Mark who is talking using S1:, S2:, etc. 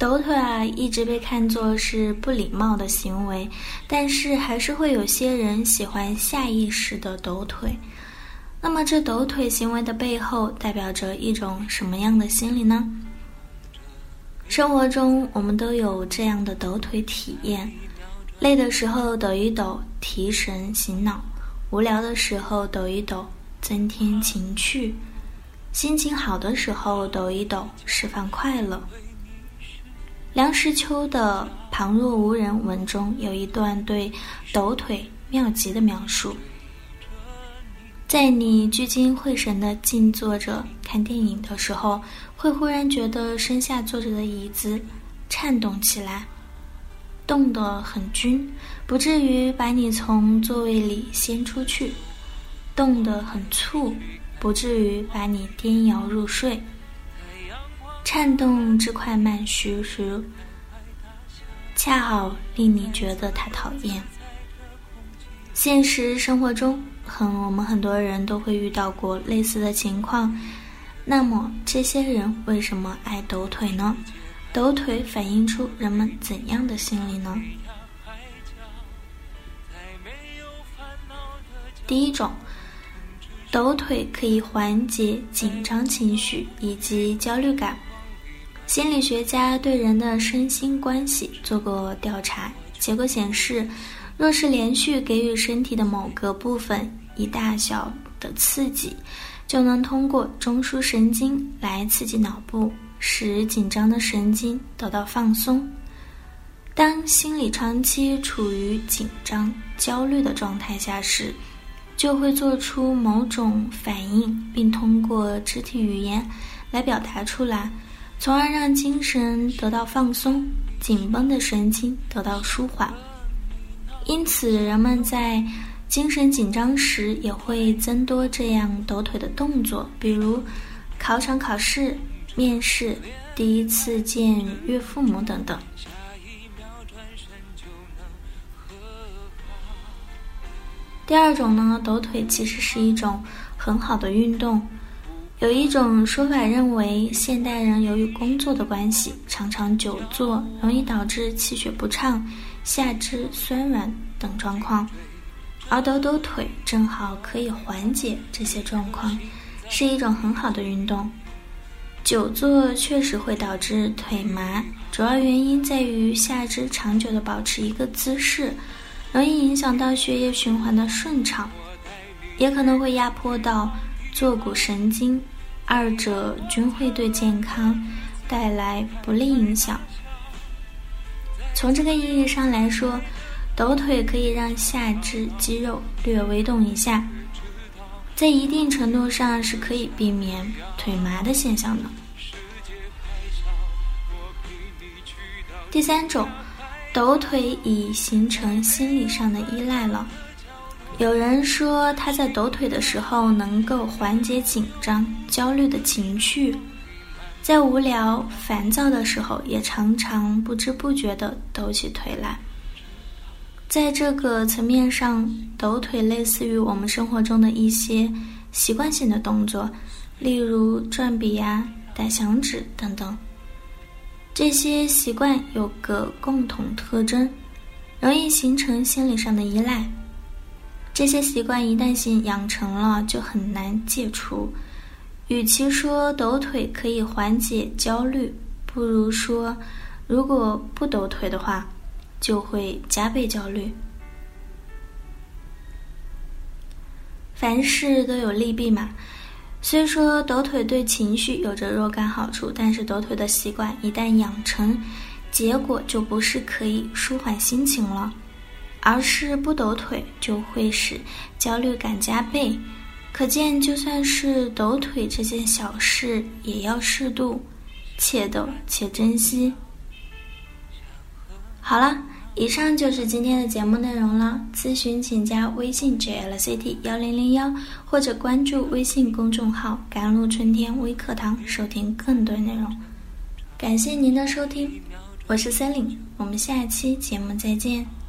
S1: 抖腿啊，一直被看作是不礼貌的行为，但是还是会有些人喜欢下意识的抖腿。那么，这抖腿行为的背后代表着一种什么样的心理呢？生活中，我们都有这样的抖腿体验：累的时候抖一抖，提神醒脑；无聊的时候抖一抖，增添情趣；心情好的时候抖一抖，释放快乐。梁实秋的《旁若无人》文中有一段对抖腿妙极的描述：在你聚精会神的静坐着看电影的时候，会忽然觉得身下坐着的椅子颤动起来，动得很均，不至于把你从座位里掀出去；动得很促，不至于把你颠摇入睡。颤动之快慢徐徐，恰好令你觉得他讨厌。现实生活中，很我们很多人都会遇到过类似的情况。那么，这些人为什么爱抖腿呢？抖腿反映出人们怎样的心理呢？第一种，抖腿可以缓解紧张情绪以及焦虑感。心理学家对人的身心关系做过调查，结果显示，若是连续给予身体的某个部分以大小的刺激，就能通过中枢神经来刺激脑部，使紧张的神经得到放松。当心理长期处于紧张、焦虑的状态下时，就会做出某种反应，并通过肢体语言来表达出来。从而让精神得到放松，紧绷的神经得到舒缓。因此，人们在精神紧张时也会增多这样抖腿的动作，比如考场考试、面试、第一次见岳父母等等。第二种呢，抖腿其实是一种很好的运动。有一种说法认为，现代人由于工作的关系，常常久坐，容易导致气血不畅、下肢酸软等状况，而抖抖腿正好可以缓解这些状况，是一种很好的运动。久坐确实会导致腿麻，主要原因在于下肢长久的保持一个姿势，容易影响到血液循环的顺畅，也可能会压迫到。坐骨神经，二者均会对健康带来不利影响。从这个意义上来说，抖腿可以让下肢肌肉略微动一下，在一定程度上是可以避免腿麻的现象的。第三种，抖腿已形成心理上的依赖了。有人说，他在抖腿的时候能够缓解紧张、焦虑的情绪，在无聊、烦躁的时候，也常常不知不觉地抖起腿来。在这个层面上，抖腿类似于我们生活中的一些习惯性的动作，例如转笔呀、打响指等等。这些习惯有个共同特征，容易形成心理上的依赖。这些习惯一旦性养成了，就很难戒除。与其说抖腿可以缓解焦虑，不如说，如果不抖腿的话，就会加倍焦虑。凡事都有利弊嘛。虽说抖腿对情绪有着若干好处，但是抖腿的习惯一旦养成，结果就不是可以舒缓心情了。而是不抖腿就会使焦虑感加倍，可见就算是抖腿这件小事，也要适度，且抖且珍惜。好了，以上就是今天的节目内容了。咨询请加微信 jlct 幺零零幺，或者关注微信公众号“甘露春天微课堂”，收听更多内容。感谢您的收听，我是森林，我们下期节目再见。